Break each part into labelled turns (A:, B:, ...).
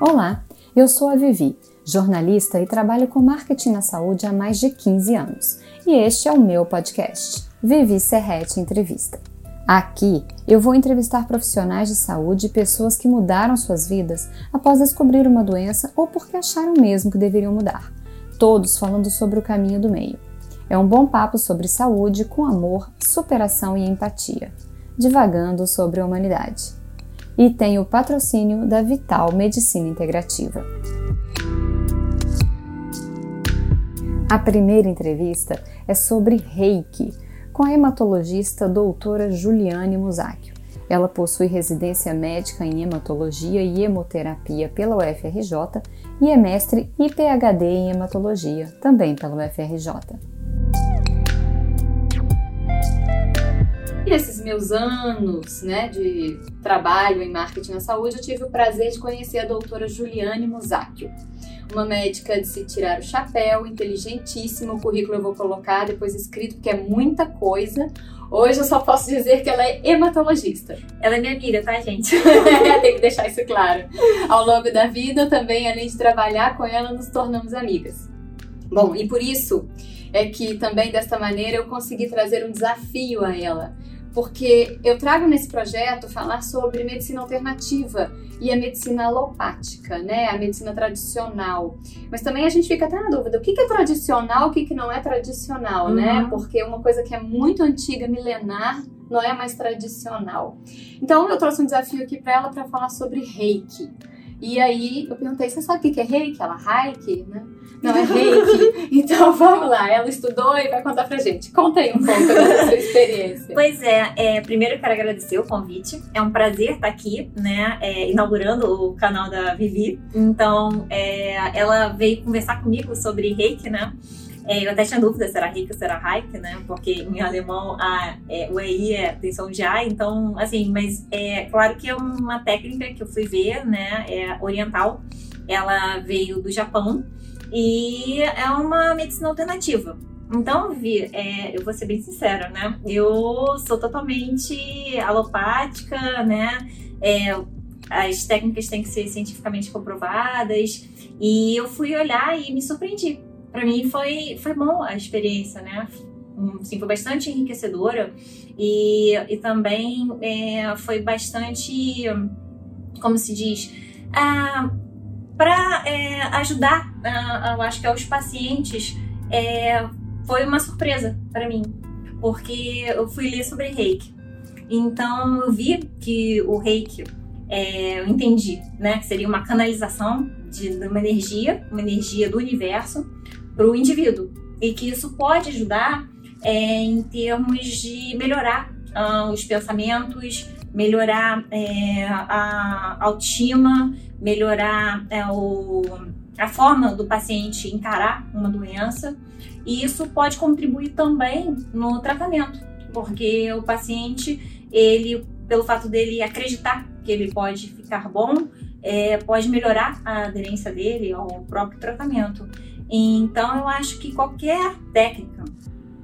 A: Olá, eu sou a Vivi, jornalista e trabalho com marketing na saúde há mais de 15 anos. E este é o meu podcast, Vivi Serrete Entrevista. Aqui eu vou entrevistar profissionais de saúde e pessoas que mudaram suas vidas após descobrir uma doença ou porque acharam mesmo que deveriam mudar. Todos falando sobre o caminho do meio. É um bom papo sobre saúde com amor, superação e empatia, divagando sobre a humanidade. E tem o patrocínio da Vital Medicina Integrativa. A primeira entrevista é sobre Reiki, com a hematologista doutora Juliane Musacchio. Ela possui residência médica em hematologia e hemoterapia pela UFRJ e é mestre e PhD em hematologia, também pela UFRJ.
B: Nesses meus anos né, de trabalho em marketing na saúde, eu tive o prazer de conhecer a doutora Juliane Musacchio, uma médica de se tirar o chapéu, inteligentíssima. O currículo eu vou colocar depois escrito, porque é muita coisa. Hoje eu só posso dizer que ela é hematologista.
C: Ela é minha amiga, tá, gente?
B: Tem que deixar isso claro. Ao longo da vida, também, além de trabalhar com ela, nos tornamos amigas. Bom, e por isso é que também desta maneira eu consegui trazer um desafio a ela porque eu trago nesse projeto falar sobre medicina alternativa e a medicina alopática, né, a medicina tradicional. Mas também a gente fica até na dúvida, o que é tradicional, o que não é tradicional, né? uhum. né? Porque uma coisa que é muito antiga, milenar, não é mais tradicional. Então eu trouxe um desafio aqui para ela para falar sobre Reiki. E aí eu perguntei, você sabe o que é reiki? Ela, reiki, né? Não, é reiki. então vamos lá, ela estudou e vai contar pra gente. Conta aí um pouco da sua experiência.
C: Pois é, é, primeiro eu quero agradecer o convite. É um prazer estar aqui, né, é, inaugurando o canal da Vivi. Então, é, ela veio conversar comigo sobre reiki, né? É, eu até tinha dúvida se era rica ou se era Reich, né? Porque em alemão a, é, o EI é tensão de A, então, assim, mas é claro que é uma técnica que eu fui ver, né? É oriental. Ela veio do Japão e é uma medicina alternativa. Então, Vi, é, eu vou ser bem sincera, né? Eu sou totalmente alopática, né? É, as técnicas têm que ser cientificamente comprovadas. E eu fui olhar e me surpreendi para mim foi, foi bom a experiência, né? Assim, foi bastante enriquecedora e, e também é, foi bastante, como se diz, ah, para é, ajudar, ah, eu acho que aos pacientes, é, foi uma surpresa para mim, porque eu fui ler sobre reiki. Então eu vi que o reiki, é, eu entendi, né, que seria uma canalização de, de uma energia, uma energia do universo para o indivíduo e que isso pode ajudar é, em termos de melhorar uh, os pensamentos, melhorar é, a autoestima, melhorar é, o, a forma do paciente encarar uma doença e isso pode contribuir também no tratamento, porque o paciente ele pelo fato dele acreditar que ele pode ficar bom, é, pode melhorar a aderência dele ao próprio tratamento. Então, eu acho que qualquer técnica,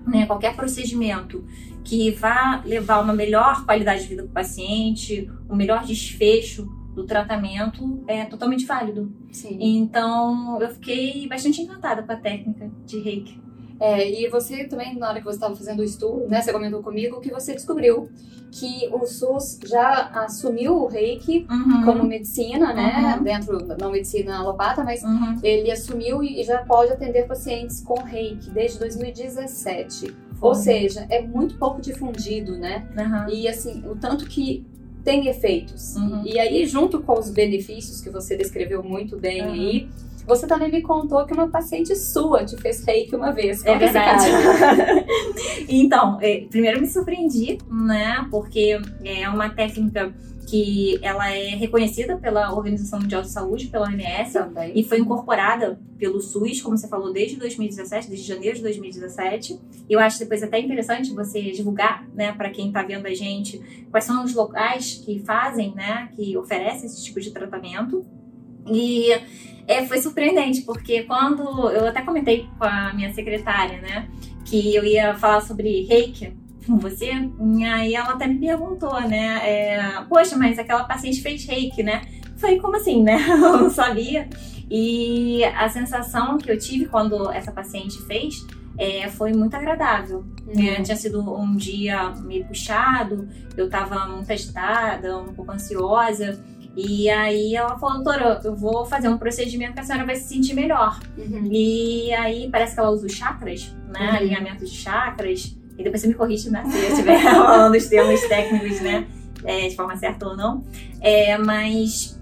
C: né, qualquer procedimento que vá levar uma melhor qualidade de vida para o paciente, um melhor desfecho do tratamento é totalmente válido. Sim. Então, eu fiquei bastante encantada com a técnica de reiki.
B: É, e você também, na hora que você estava fazendo o estudo, né, você comentou comigo que você descobriu que o SUS já assumiu o reiki uhum. como medicina, né, uhum. dentro, não medicina alopata, mas uhum. ele assumiu e já pode atender pacientes com reiki desde 2017. Ou seja, é muito pouco difundido, né? E assim, o tanto que tem efeitos. Uhum. E aí, junto com os benefícios que você descreveu muito bem aí, você também me contou que uma paciente sua te fez reiki uma vez.
C: É verdade. então, é, primeiro me surpreendi, né? Porque é uma técnica que ela é reconhecida pela Organização Mundial de Saúde, pela OMS, Também. e foi incorporada pelo SUS, como você falou, desde 2017, desde janeiro de 2017. E eu acho depois até interessante você divulgar, né, para quem está vendo a gente, quais são os locais que fazem, né, que oferecem esse tipo de tratamento. E é, foi surpreendente, porque quando eu até comentei com a minha secretária, né, que eu ia falar sobre reiki com você, e aí ela até me perguntou, né, é, poxa, mas aquela paciente fez reiki, né? Falei, como assim, né? Eu não sabia. E a sensação que eu tive quando essa paciente fez é, foi muito agradável. Uhum. tinha sido um dia meio puxado, eu tava muito agitada, um pouco ansiosa. E aí ela falou, doutora, eu vou fazer um procedimento que a senhora vai se sentir melhor. Uhum. E aí parece que ela usa os chakras, né? Uhum. Alinhamento de chakras. E depois você me corrige, né? Se eu estiver falando os termos técnicos, né? É, de forma certa ou não. É, mas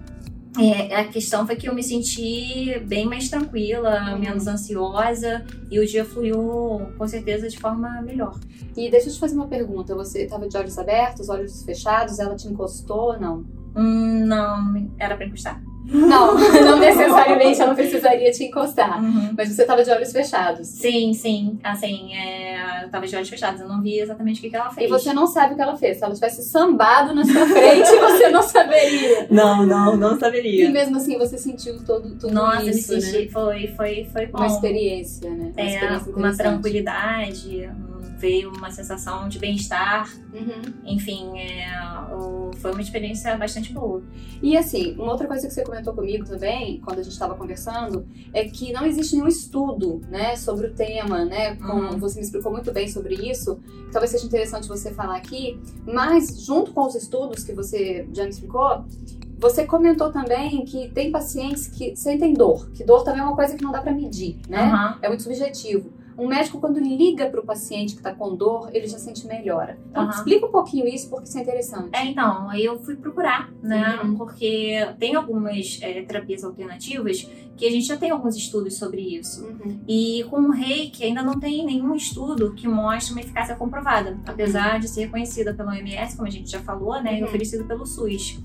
C: é, a questão foi que eu me senti bem mais tranquila, uhum. menos ansiosa e o dia fluiu com certeza de forma melhor.
B: E deixa eu te fazer uma pergunta: você estava de olhos abertos, olhos fechados? Ela te encostou ou não?
C: Hum, não, era pra encostar.
B: Não, não necessariamente ela precisaria te encostar. Uhum. Mas você estava de olhos fechados.
C: Sim, sim. Assim, é... eu tava de olhos fechados. Eu não vi exatamente o que, que ela fez.
B: E você não sabe o que ela fez. Se ela tivesse sambado na sua frente, você não saberia.
C: Não, não, não saberia.
B: E mesmo assim, você sentiu todo, tudo
C: Nossa,
B: isso,
C: me senti, né? foi, foi, foi bom.
B: Uma experiência, né?
C: Uma, é, experiência uma tranquilidade, veio uma sensação de bem-estar. Uhum. Enfim, é, o, foi uma experiência bastante boa.
B: E assim, uma outra coisa que você comentou comigo também, quando a gente estava conversando, é que não existe nenhum estudo, né, sobre o tema, né? Como uhum. você me explicou muito bem sobre isso, talvez seja interessante você falar aqui, mas junto com os estudos que você já me explicou, você comentou também que tem pacientes que sentem dor, que dor também é uma coisa que não dá para medir, né? Uhum. É muito subjetivo. Um médico, quando liga para o paciente que está com dor, ele já sente melhora. Então, uhum. explica um pouquinho isso, porque isso é interessante.
C: É, então, aí eu fui procurar, né? Uhum. Porque tem algumas é, terapias alternativas que a gente já tem alguns estudos sobre isso. Uhum. E com o reiki ainda não tem nenhum estudo que mostre uma eficácia comprovada, apesar de ser reconhecida pela OMS, como a gente já falou, né? E uhum. oferecido pelo SUS.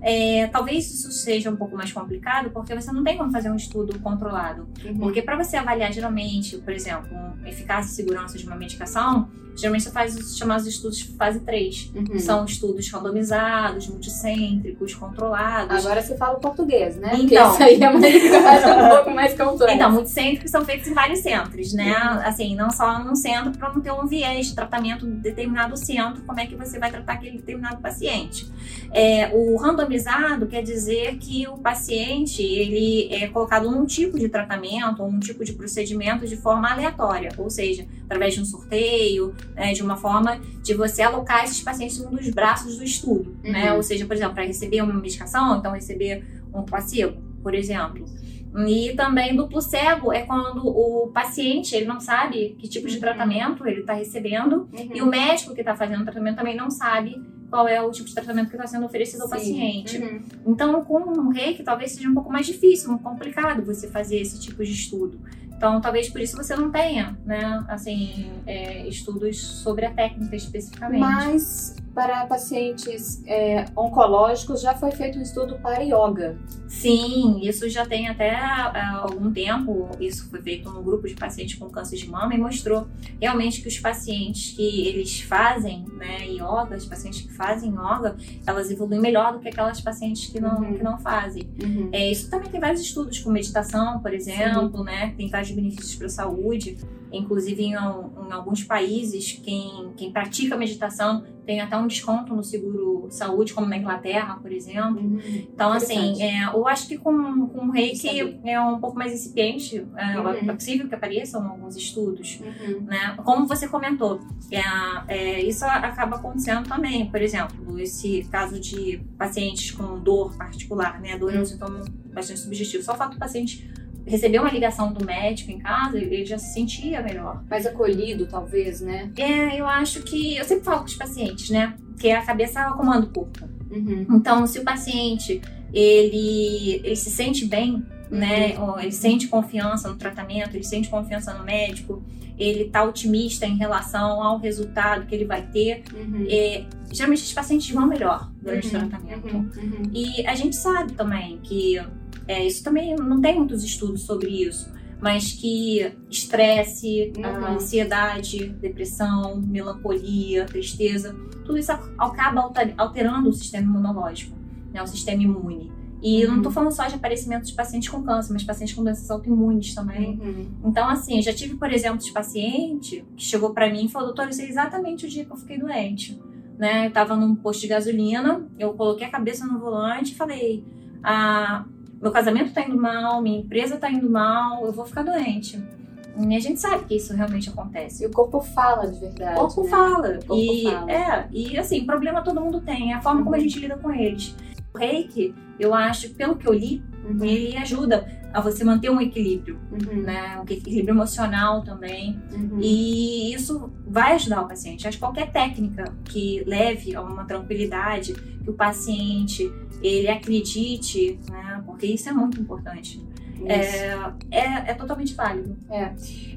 C: É, talvez isso seja um pouco mais complicado, porque você não tem como fazer um estudo controlado. Uhum. Porque para você avaliar geralmente, por exemplo, eficácia e segurança de uma medicação, geralmente você faz os chamados estudos de fase 3. Uhum. São estudos randomizados, multicêntricos, controlados.
B: Agora você fala português, né? Então, Porque isso aí é uma um pouco mais complexo.
C: Então, multicêntricos são feitos em vários centros, né? Assim, não só num centro para não ter um viés de tratamento de determinado centro, como é que você vai tratar aquele determinado paciente. É, o randomizado quer dizer que o paciente ele é colocado num tipo de tratamento ou um tipo de procedimento de forma aleatória, ou seja, através de um sorteio, né, de uma forma de você alocar esses pacientes num dos braços do estudo, né? uhum. né? Ou seja, por exemplo, para receber uma medicação, então receber um placebo, por exemplo. E também duplo cego é quando o paciente ele não sabe que tipo de uhum. tratamento ele está recebendo uhum. e o médico que está fazendo o tratamento também não sabe qual é o tipo de tratamento que está sendo oferecido ao Sim. paciente. Uhum. Então, com um reiki, talvez seja um pouco mais difícil, um complicado você fazer esse tipo de estudo. Então, talvez por isso você não tenha, né, assim, é, estudos sobre a técnica especificamente.
B: Mas para pacientes é, oncológicos já foi feito um estudo para yoga.
C: Sim, isso já tem até algum tempo. Isso foi feito num grupo de pacientes com câncer de mama e mostrou realmente que os pacientes que eles fazem né, yoga, os pacientes que fazem yoga, elas evoluem melhor do que aquelas pacientes que não, uhum. que não fazem. Uhum. É, isso também tem vários estudos com meditação, por exemplo, Sim. né, tem vários benefícios para a saúde. Inclusive, em, em, alguns países, quem, quem pratica meditação tem até um desconto no seguro saúde, como na Inglaterra, por exemplo. Uhum. Então, assim, é, eu acho que com, com o reiki é um pouco mais incipiente. É, uhum. é possível que apareçam alguns estudos. Uhum. Né? Como você comentou, é, é, isso acaba acontecendo também. Por exemplo, esse caso de pacientes com dor particular, né? A dor é um uhum. sintoma bastante subjetivo. Só o fato do paciente receber uma ligação do médico em casa, ele já se sentia melhor.
B: Mais acolhido, talvez, né?
C: É, eu acho que. Eu sempre falo com os pacientes, né? Que a cabeça comanda o corpo. Uhum. Então, se o paciente ele, ele se sente bem, né? Uhum. Ele sente confiança no tratamento, ele sente confiança no médico, ele tá otimista em relação ao resultado que ele vai ter. Uhum. É, geralmente os pacientes vão melhor durante o uhum. tratamento. Uhum. E a gente sabe também que é, isso também não tem muitos estudos sobre isso, mas que estresse, uhum. ansiedade, depressão, melancolia, tristeza, tudo isso acaba alterando o sistema imunológico, né, o sistema imune. E uhum. não estou falando só de aparecimento de pacientes com câncer, mas pacientes com doenças autoimunes também. Uhum. Então, assim, já tive, por exemplo, de paciente que chegou para mim e falou: doutor, eu sei exatamente o dia que eu fiquei doente. Né? Eu estava num posto de gasolina, eu coloquei a cabeça no volante e falei: ah, meu casamento tá indo mal, minha empresa tá indo mal, eu vou ficar doente. E a gente sabe que isso realmente acontece.
B: E o corpo fala de verdade.
C: O corpo
B: né?
C: fala.
B: O corpo
C: e,
B: fala.
C: É, e assim, problema todo mundo tem, é a forma como a
B: Uhum.
C: gente lida com eles. O reiki, eu acho, pelo que eu li,
B: Uhum,
C: ele ajuda a você manter um equilíbrio,
B: uhum,
C: né? Um equilíbrio emocional também.
B: uhum.
C: E isso vai ajudar o paciente. Acho que qualquer técnica que leve a uma tranquilidade, que o paciente ele acredite, né? Porque isso é muito importante.
B: Isso.
C: É, é totalmente válido.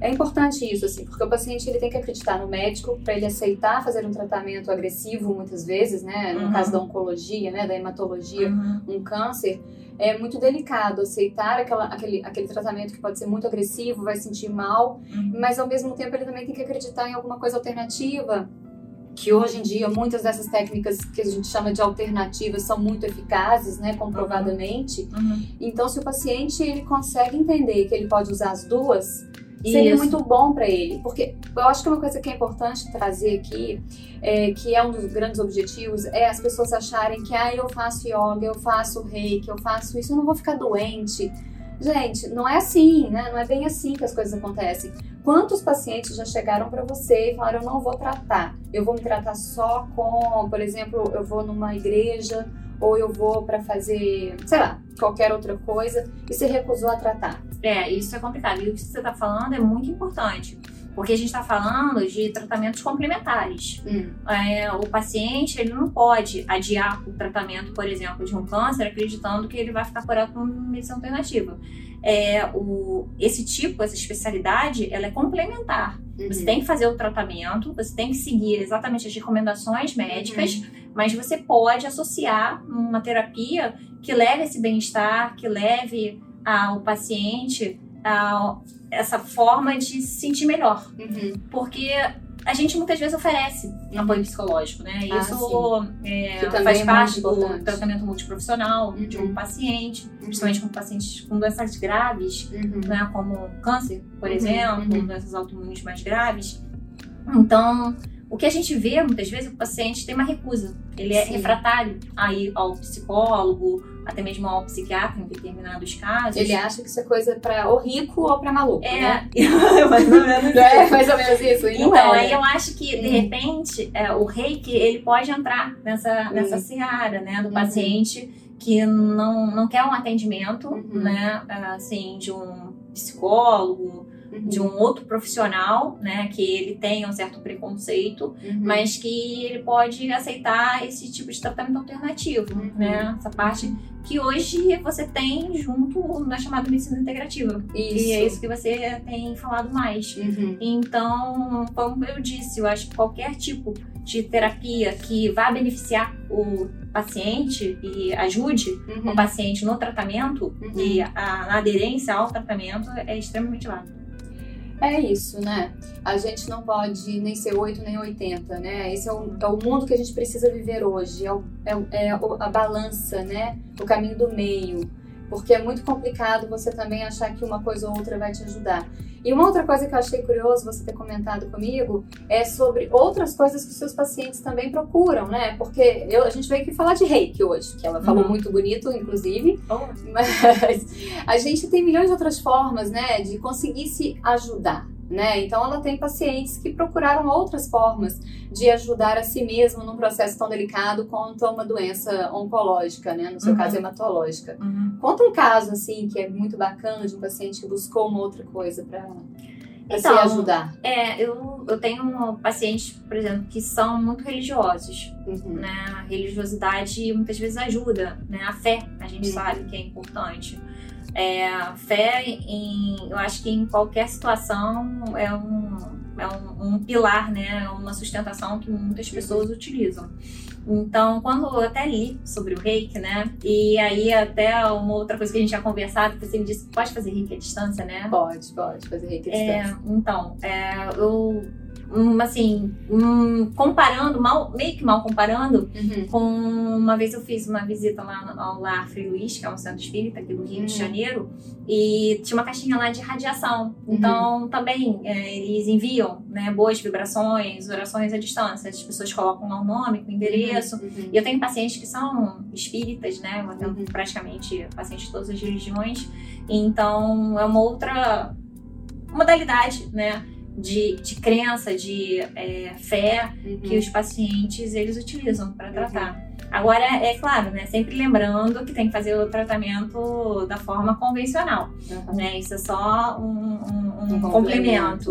B: É importante isso, assim, porque o paciente ele tem que acreditar no médico para ele aceitar fazer um tratamento agressivo muitas vezes, né? No
C: Uhum.
B: caso da oncologia, né? Da hematologia,
C: Uhum.
B: um câncer, é muito delicado aceitar aquela, aquele, aquele tratamento que pode ser muito agressivo, vai sentir mal,
C: Uhum.
B: mas ao mesmo tempo ele também tem que acreditar em alguma coisa alternativa. Que hoje em dia muitas dessas técnicas que a gente chama de alternativas são muito eficazes, né, comprovadamente.
C: Uhum.
B: Então, se o paciente ele consegue entender que ele pode usar as duas, seria
C: Isso.
B: muito bom para ele. Porque eu acho que uma coisa que é importante trazer aqui, é, que é um dos grandes objetivos, é as pessoas acharem que ah, eu faço yoga, eu faço reiki, eu faço isso, eu não vou ficar doente. Gente, não é assim, né? Não é bem assim que as coisas acontecem. Quantos pacientes já chegaram para você e falaram: eu não vou tratar, eu vou me tratar só com, por exemplo, eu vou numa igreja ou eu vou para fazer, sei lá, qualquer outra coisa e se recusou a tratar.
C: É, isso é complicado. E o que você está falando é muito importante. Porque a gente está falando de tratamentos complementares.
B: Hum,
C: É, o paciente ele não pode adiar o tratamento, por exemplo, de um câncer, acreditando que ele vai ficar curado com medicina alternativa. É, o, esse tipo, essa especialidade, ela é complementar. Você
B: uhum.
C: tem que fazer o tratamento, você tem que seguir exatamente as recomendações médicas, mas você pode associar uma terapia que leve esse bem-estar, que leve ao paciente a essa forma de se sentir melhor.
B: Uhum.
C: Porque a gente muitas vezes oferece um apoio psicológico, né?
B: Ah,
C: Isso é, faz
B: é
C: parte do
B: importante.
C: tratamento multiprofissional de
B: Uhum.
C: um paciente, principalmente com pacientes com doenças graves,
B: Uhum.
C: né, como câncer, por
B: Uhum,
C: exemplo,
B: uhum.
C: doenças autoimunes mais graves. Então, o que a gente vê muitas vezes é que o paciente tem uma recusa. Ele é
B: Sim.
C: refratário aí ao psicólogo, até mesmo ao psiquiatra em determinados casos.
B: Ele acha que isso é coisa para ou rico ou para maluco, né?
C: é, mais ou menos
B: É mais ou menos isso.
C: Então,
B: é,
C: aí
B: né?
C: eu acho que, de
B: Uhum.
C: repente, é, o reiki, ele pode entrar nessa, nessa
B: Uhum.
C: seara, né? Do
B: Uhum.
C: paciente que não, não quer um atendimento,
B: Uhum.
C: né? Assim, de um psicólogo,
B: Uhum.
C: de um outro profissional, né? Que ele tenha um certo preconceito,
B: Uhum.
C: mas que ele pode aceitar esse tipo de tratamento alternativo,
B: Uhum.
C: né? Essa parte que hoje você tem junto na chamada medicina integrativa. E é isso que você tem falado mais.
B: Uhum.
C: Então, como eu disse, eu acho que qualquer tipo de terapia que vá beneficiar o paciente e ajude
B: Uhum.
C: o paciente no tratamento
B: Uhum.
C: e a, na aderência ao tratamento é extremamente válido.
B: É isso, né? A gente não pode nem ser 8 nem 80, né? Esse é o, é o mundo que a gente precisa viver hoje. É, o- é é a balança, né? O caminho do meio. Porque é muito complicado você também achar que uma coisa ou outra vai te ajudar. E uma outra coisa que eu achei curioso você ter comentado comigo é sobre outras coisas que os seus pacientes também procuram, né? Porque eu- a gente veio aqui falar de reiki hoje, que ela falou
C: Uhum.
B: muito bonito, inclusive. Mas a gente tem milhões de outras formas, né, de conseguir se ajudar, né? Então ela tem pacientes que procuraram outras formas de ajudar a si mesmo num processo tão delicado quanto uma doença oncológica, né? No seu
C: Uhum.
B: caso, hematológica.
C: Uhum.
B: Conta um caso, assim, que é muito bacana de um paciente que buscou uma outra coisa para se
C: Então,
B: ajudar.
C: É, eu, eu tenho pacientes, por exemplo, que são muito religiosos.
B: Uhum.
C: né? A religiosidade muitas vezes ajuda, né? A fé, a gente
B: Uhum.
C: sabe que é importante. É, a fé, em, eu acho que em qualquer situação é um, é um, um pilar, né? É uma sustentação que muitas pessoas utilizam. Então, quando eu até li sobre o reiki, né? E aí até uma outra coisa que a gente tinha conversado, que você me disse que pode fazer reiki à distância, né?
B: Pode, pode fazer reiki à
C: É,
B: distância.
C: então, é, eu um, assim, um, comparando, mal, meio que mal comparando,
B: Uhum.
C: com uma vez eu fiz uma visita lá ao Lar Frei Luiz, que é um centro espírita aqui do Rio de
B: Uhum.
C: Janeiro, e tinha uma caixinha lá de radiação. Então, também é, eles enviam né, boas vibrações, orações à distância. As pessoas colocam lá o nome, o endereço.
B: Uhum.
C: E eu tenho pacientes que são espíritas, né? Eu
B: Uhum.
C: praticamente pacientes de todas as religiões. Então, é uma outra modalidade, né? De, de crença, de é, fé
B: Uhum.
C: que os pacientes eles utilizam para tratar. Agora, é claro, né? Sempre lembrando que tem que fazer o tratamento da forma convencional,
B: Uhum.
C: né? Isso é só um, um- um
B: Um
C: complemento.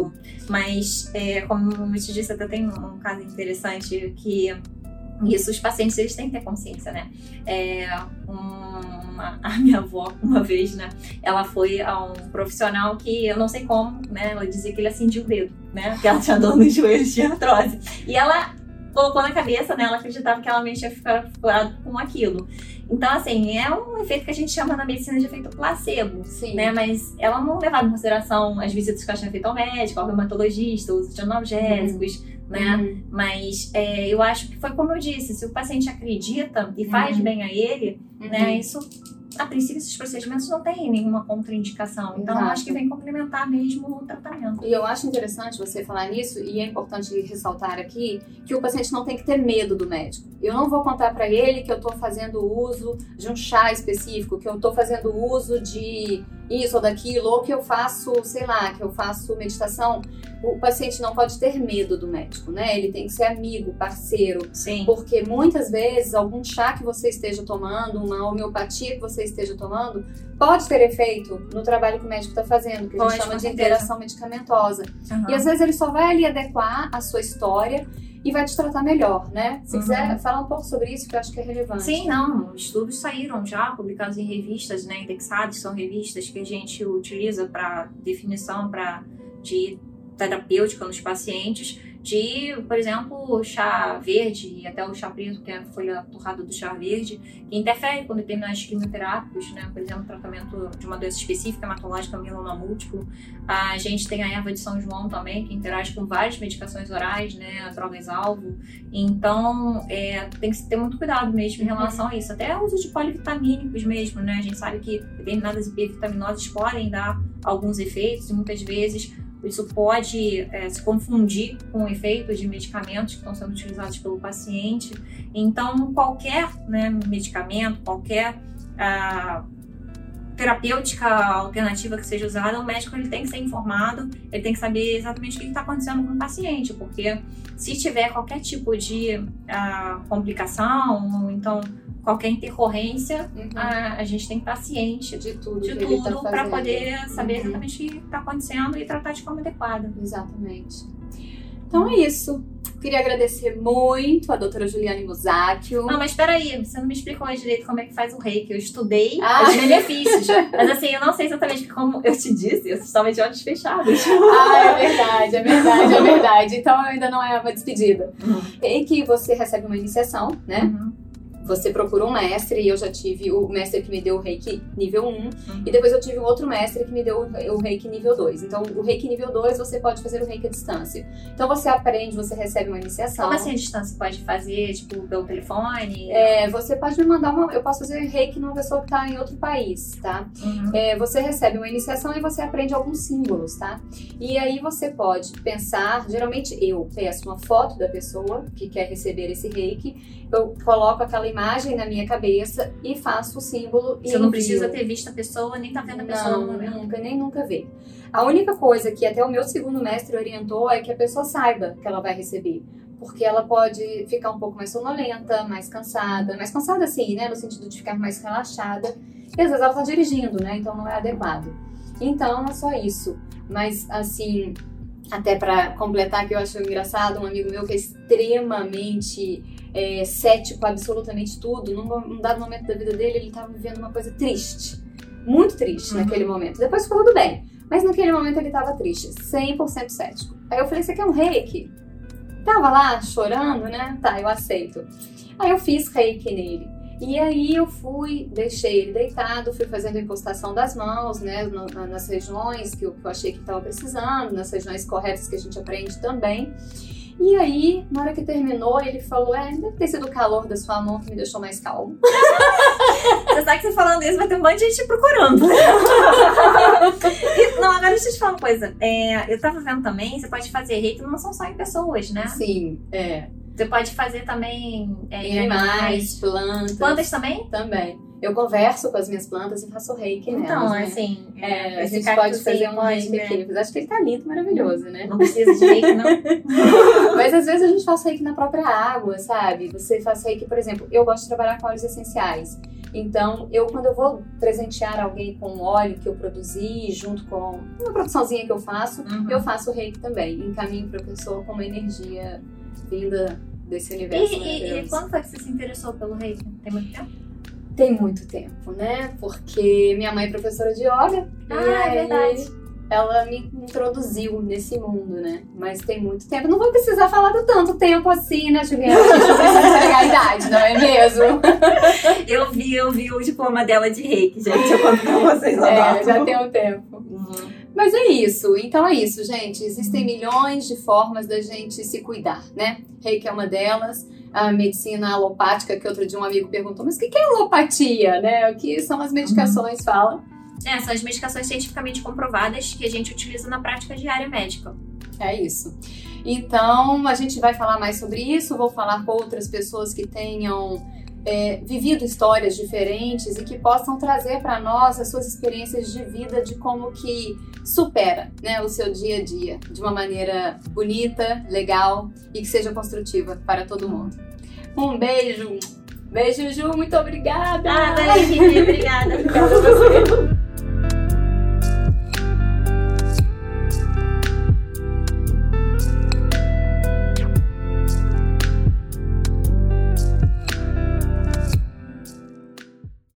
B: complemento.
C: Mas, é, como eu te disse, até tem um caso interessante que isso os pacientes eles têm que ter consciência, né? É, uma- a minha avó, uma vez, né? Ela foi a um profissional que eu não sei como, né? Ela dizia que ele acendia o dedo, né? Porque ela tinha dor nos joelhos, tinha artrose. E ela colocou na cabeça, né? Ela acreditava que ela realmente ia ficar curado com aquilo. Então, assim, é um efeito que a gente chama na medicina de efeito placebo
B: Sim.
C: né? Mas ela não levava em consideração as visitas que ela tinha feito ao médico, ao reumatologista, o uso de analgésicos, né?
B: Uhum.
C: Mas é, eu acho que foi como eu disse, se o paciente acredita e faz
B: Uhum.
C: bem a ele,
B: Uhum.
C: né? Isso, a princípio, esses procedimentos não têm nenhuma contraindicação. Então,
B: Exato.
C: acho que vem complementar mesmo o tratamento.
B: E eu acho interessante você falar nisso, e é importante ressaltar aqui que o paciente não tem que ter medo do médico. Eu não vou contar para ele que eu estou fazendo uso de um chá específico, que eu estou fazendo uso de isso ou daquilo, ou que eu faço, sei lá, que eu faço meditação. O paciente não pode ter medo do médico, né? Ele tem que ser amigo, parceiro,
C: Sim.
B: porque muitas vezes algum chá que você esteja tomando, uma homeopatia que você esteja tomando, pode ter efeito no trabalho que o médico está fazendo, que a
C: Pode,
B: gente chama
C: com
B: de interação medicamentosa.
C: Aham.
B: E às vezes ele só vai ali adequar a sua história e vai te tratar melhor, né? Se
C: Uhum.
B: quiser falar um pouco sobre isso, que eu acho que é relevante.
C: Sim, não. Estudos saíram já, publicados em revistas, né, indexados, são revistas que a gente utiliza para definição pra, de terapêutica nos pacientes, de, por exemplo, chá verde e até o chá preto, que é a folha torrada do chá verde, que interfere com determinados quimioterápicos, né, por exemplo, tratamento de uma doença específica, hematológica, mieloma múltiplo. A gente tem a erva de São João também, que interage com várias medicações orais, né, drogas-alvo. Então, é, tem que ter muito cuidado mesmo em relação a isso. Até o uso de polivitamínicos mesmo, né? A gente sabe que determinadas hipervitaminoses podem dar alguns efeitos e muitas vezes isso pode é, se confundir com o efeito de medicamentos que estão sendo utilizados pelo paciente. Então, qualquer né, medicamento, qualquer ah, terapêutica alternativa que seja usada, o médico ele tem que ser informado, ele tem que saber exatamente o que está acontecendo com o paciente, porque se tiver qualquer tipo de ah, complicação, ou então qualquer intercorrência,
B: Uhum.
C: a, a gente tem que estar ciente
B: de tudo
C: de
B: tá
C: tudo para
B: fazendo.
C: poder saber
B: Uhum.
C: exatamente o que está acontecendo e tratar de forma adequada.
B: Exatamente. Então é isso. Queria agradecer muito a doutora Juliane Musacchio.
C: Não, mas peraí, você não me explicou direito como é que faz o reiki. Eu estudei
B: Ah.
C: os benefícios, mas assim, eu não sei exatamente como eu te disse, eu estava de olhos fechados.
B: Ah, é verdade, é verdade, é verdade. Então ainda não é uma despedida.
C: Uhum.
B: E que você recebe uma iniciação, né?
C: Uhum.
B: Você procura um mestre, e eu já tive o mestre que me deu o reiki nível 1,
C: Uhum.
B: e depois eu tive um outro mestre que me deu o reiki nível 2. Então, o reiki nível 2 você pode fazer o reiki à distância. Então, você aprende, você recebe uma iniciação.
C: Como assim a distância pode fazer, tipo, pelo telefone?
B: É, você pode me mandar uma. Eu posso fazer reiki numa pessoa que está em outro país, tá?
C: Uhum.
B: É, você recebe uma iniciação e você aprende alguns símbolos, tá? E aí você pode pensar, geralmente eu peço uma foto da pessoa que quer receber esse reiki, eu coloco aquela imagem na minha cabeça e faço o símbolo e
C: Você não precisa ter visto a pessoa, nem tá vendo a pessoa no
B: Não,
C: momento.
B: nunca, nem nunca ver. A única coisa que até o meu segundo mestre orientou é que a pessoa saiba que ela vai receber. Porque ela pode ficar um pouco mais sonolenta, mais cansada. Mais cansada assim, né? No sentido de ficar mais relaxada. E às vezes ela tá dirigindo, né? Então não é adequado. Então é só isso. Mas assim, até pra completar que eu acho engraçado, um amigo meu que é extremamente é, cético, absolutamente tudo, num, num dado momento da vida dele, ele tava vivendo uma coisa triste. Muito triste
C: Uhum.
B: naquele momento. Depois ficou tudo bem. Mas naquele momento ele tava triste, 100% cético. Aí eu falei, você quer um reiki? Tava lá chorando, né? Tá, eu aceito. Aí eu fiz reiki nele. E aí eu fui, deixei ele deitado, fui fazendo a impostação das mãos, né, no, nas regiões que eu, que eu achei que estava precisando, nas regiões corretas que a gente aprende também. E aí, na hora que terminou, ele falou: É, deve ter sido o calor da sua mão que me deixou mais calmo.
C: Você sabe que você falando isso, vai ter um monte de gente procurando. e, não, agora deixa eu te falar uma coisa. É, eu tava vendo também, você pode fazer reiki, não são só em pessoas, né?
B: Sim, é.
C: Você pode fazer também é,
B: em animais, plantas.
C: Plantas também?
B: Também. Eu converso com as minhas plantas e faço reiki
C: Então,
B: nelas, né?
C: assim,
B: É, a gente pode fazer um reiki
C: né?
B: acho que ele tá lindo, maravilhoso, né?
C: Não precisa de reiki, não.
B: Mas às vezes a gente faz reiki na própria água, sabe? Você faz reiki, por exemplo, eu gosto de trabalhar com óleos essenciais. Então, eu quando eu vou presentear alguém com um óleo que eu produzi, junto com uma produçãozinha que eu faço,
C: Uhum.
B: eu faço reiki também. Encaminho para a pessoa com uma energia vinda desse universo
C: E, e, e quando foi que você se interessou pelo reiki? Tem muito tempo?
B: Tem muito tempo, né? Porque minha mãe é professora de yoga.
C: Ah, é verdade.
B: Ela me introduziu nesse mundo, né? Mas tem muito tempo. Não vou precisar falar do tanto tempo assim, né, Juliana? A gente não precisa entregar a idade, não é mesmo?
C: Eu vi, eu vi o diploma dela de reiki, gente. Eu conto pra vocês
B: É,
C: agora.
B: já tem um tempo.
C: Uhum.
B: Mas é isso. Então é isso, gente. Existem milhões de formas da gente se cuidar, né? Reiki é uma delas. A medicina alopática, que outro dia um amigo perguntou, mas o que é alopatia, né? O que são as medicações, fala.
C: É, são as medicações cientificamente comprovadas que a gente utiliza na prática diária médica.
B: É isso. Então, a gente vai falar mais sobre isso. Vou falar com outras pessoas que tenham é, vivido histórias diferentes e que possam trazer para nós as suas experiências de vida, de como que supera né, o seu dia a dia de uma maneira bonita, legal e que seja construtiva para todo mundo. Um beijo! Beijo, Ju, muito obrigada!
C: Ah, obrigada.
B: Obrigada a você.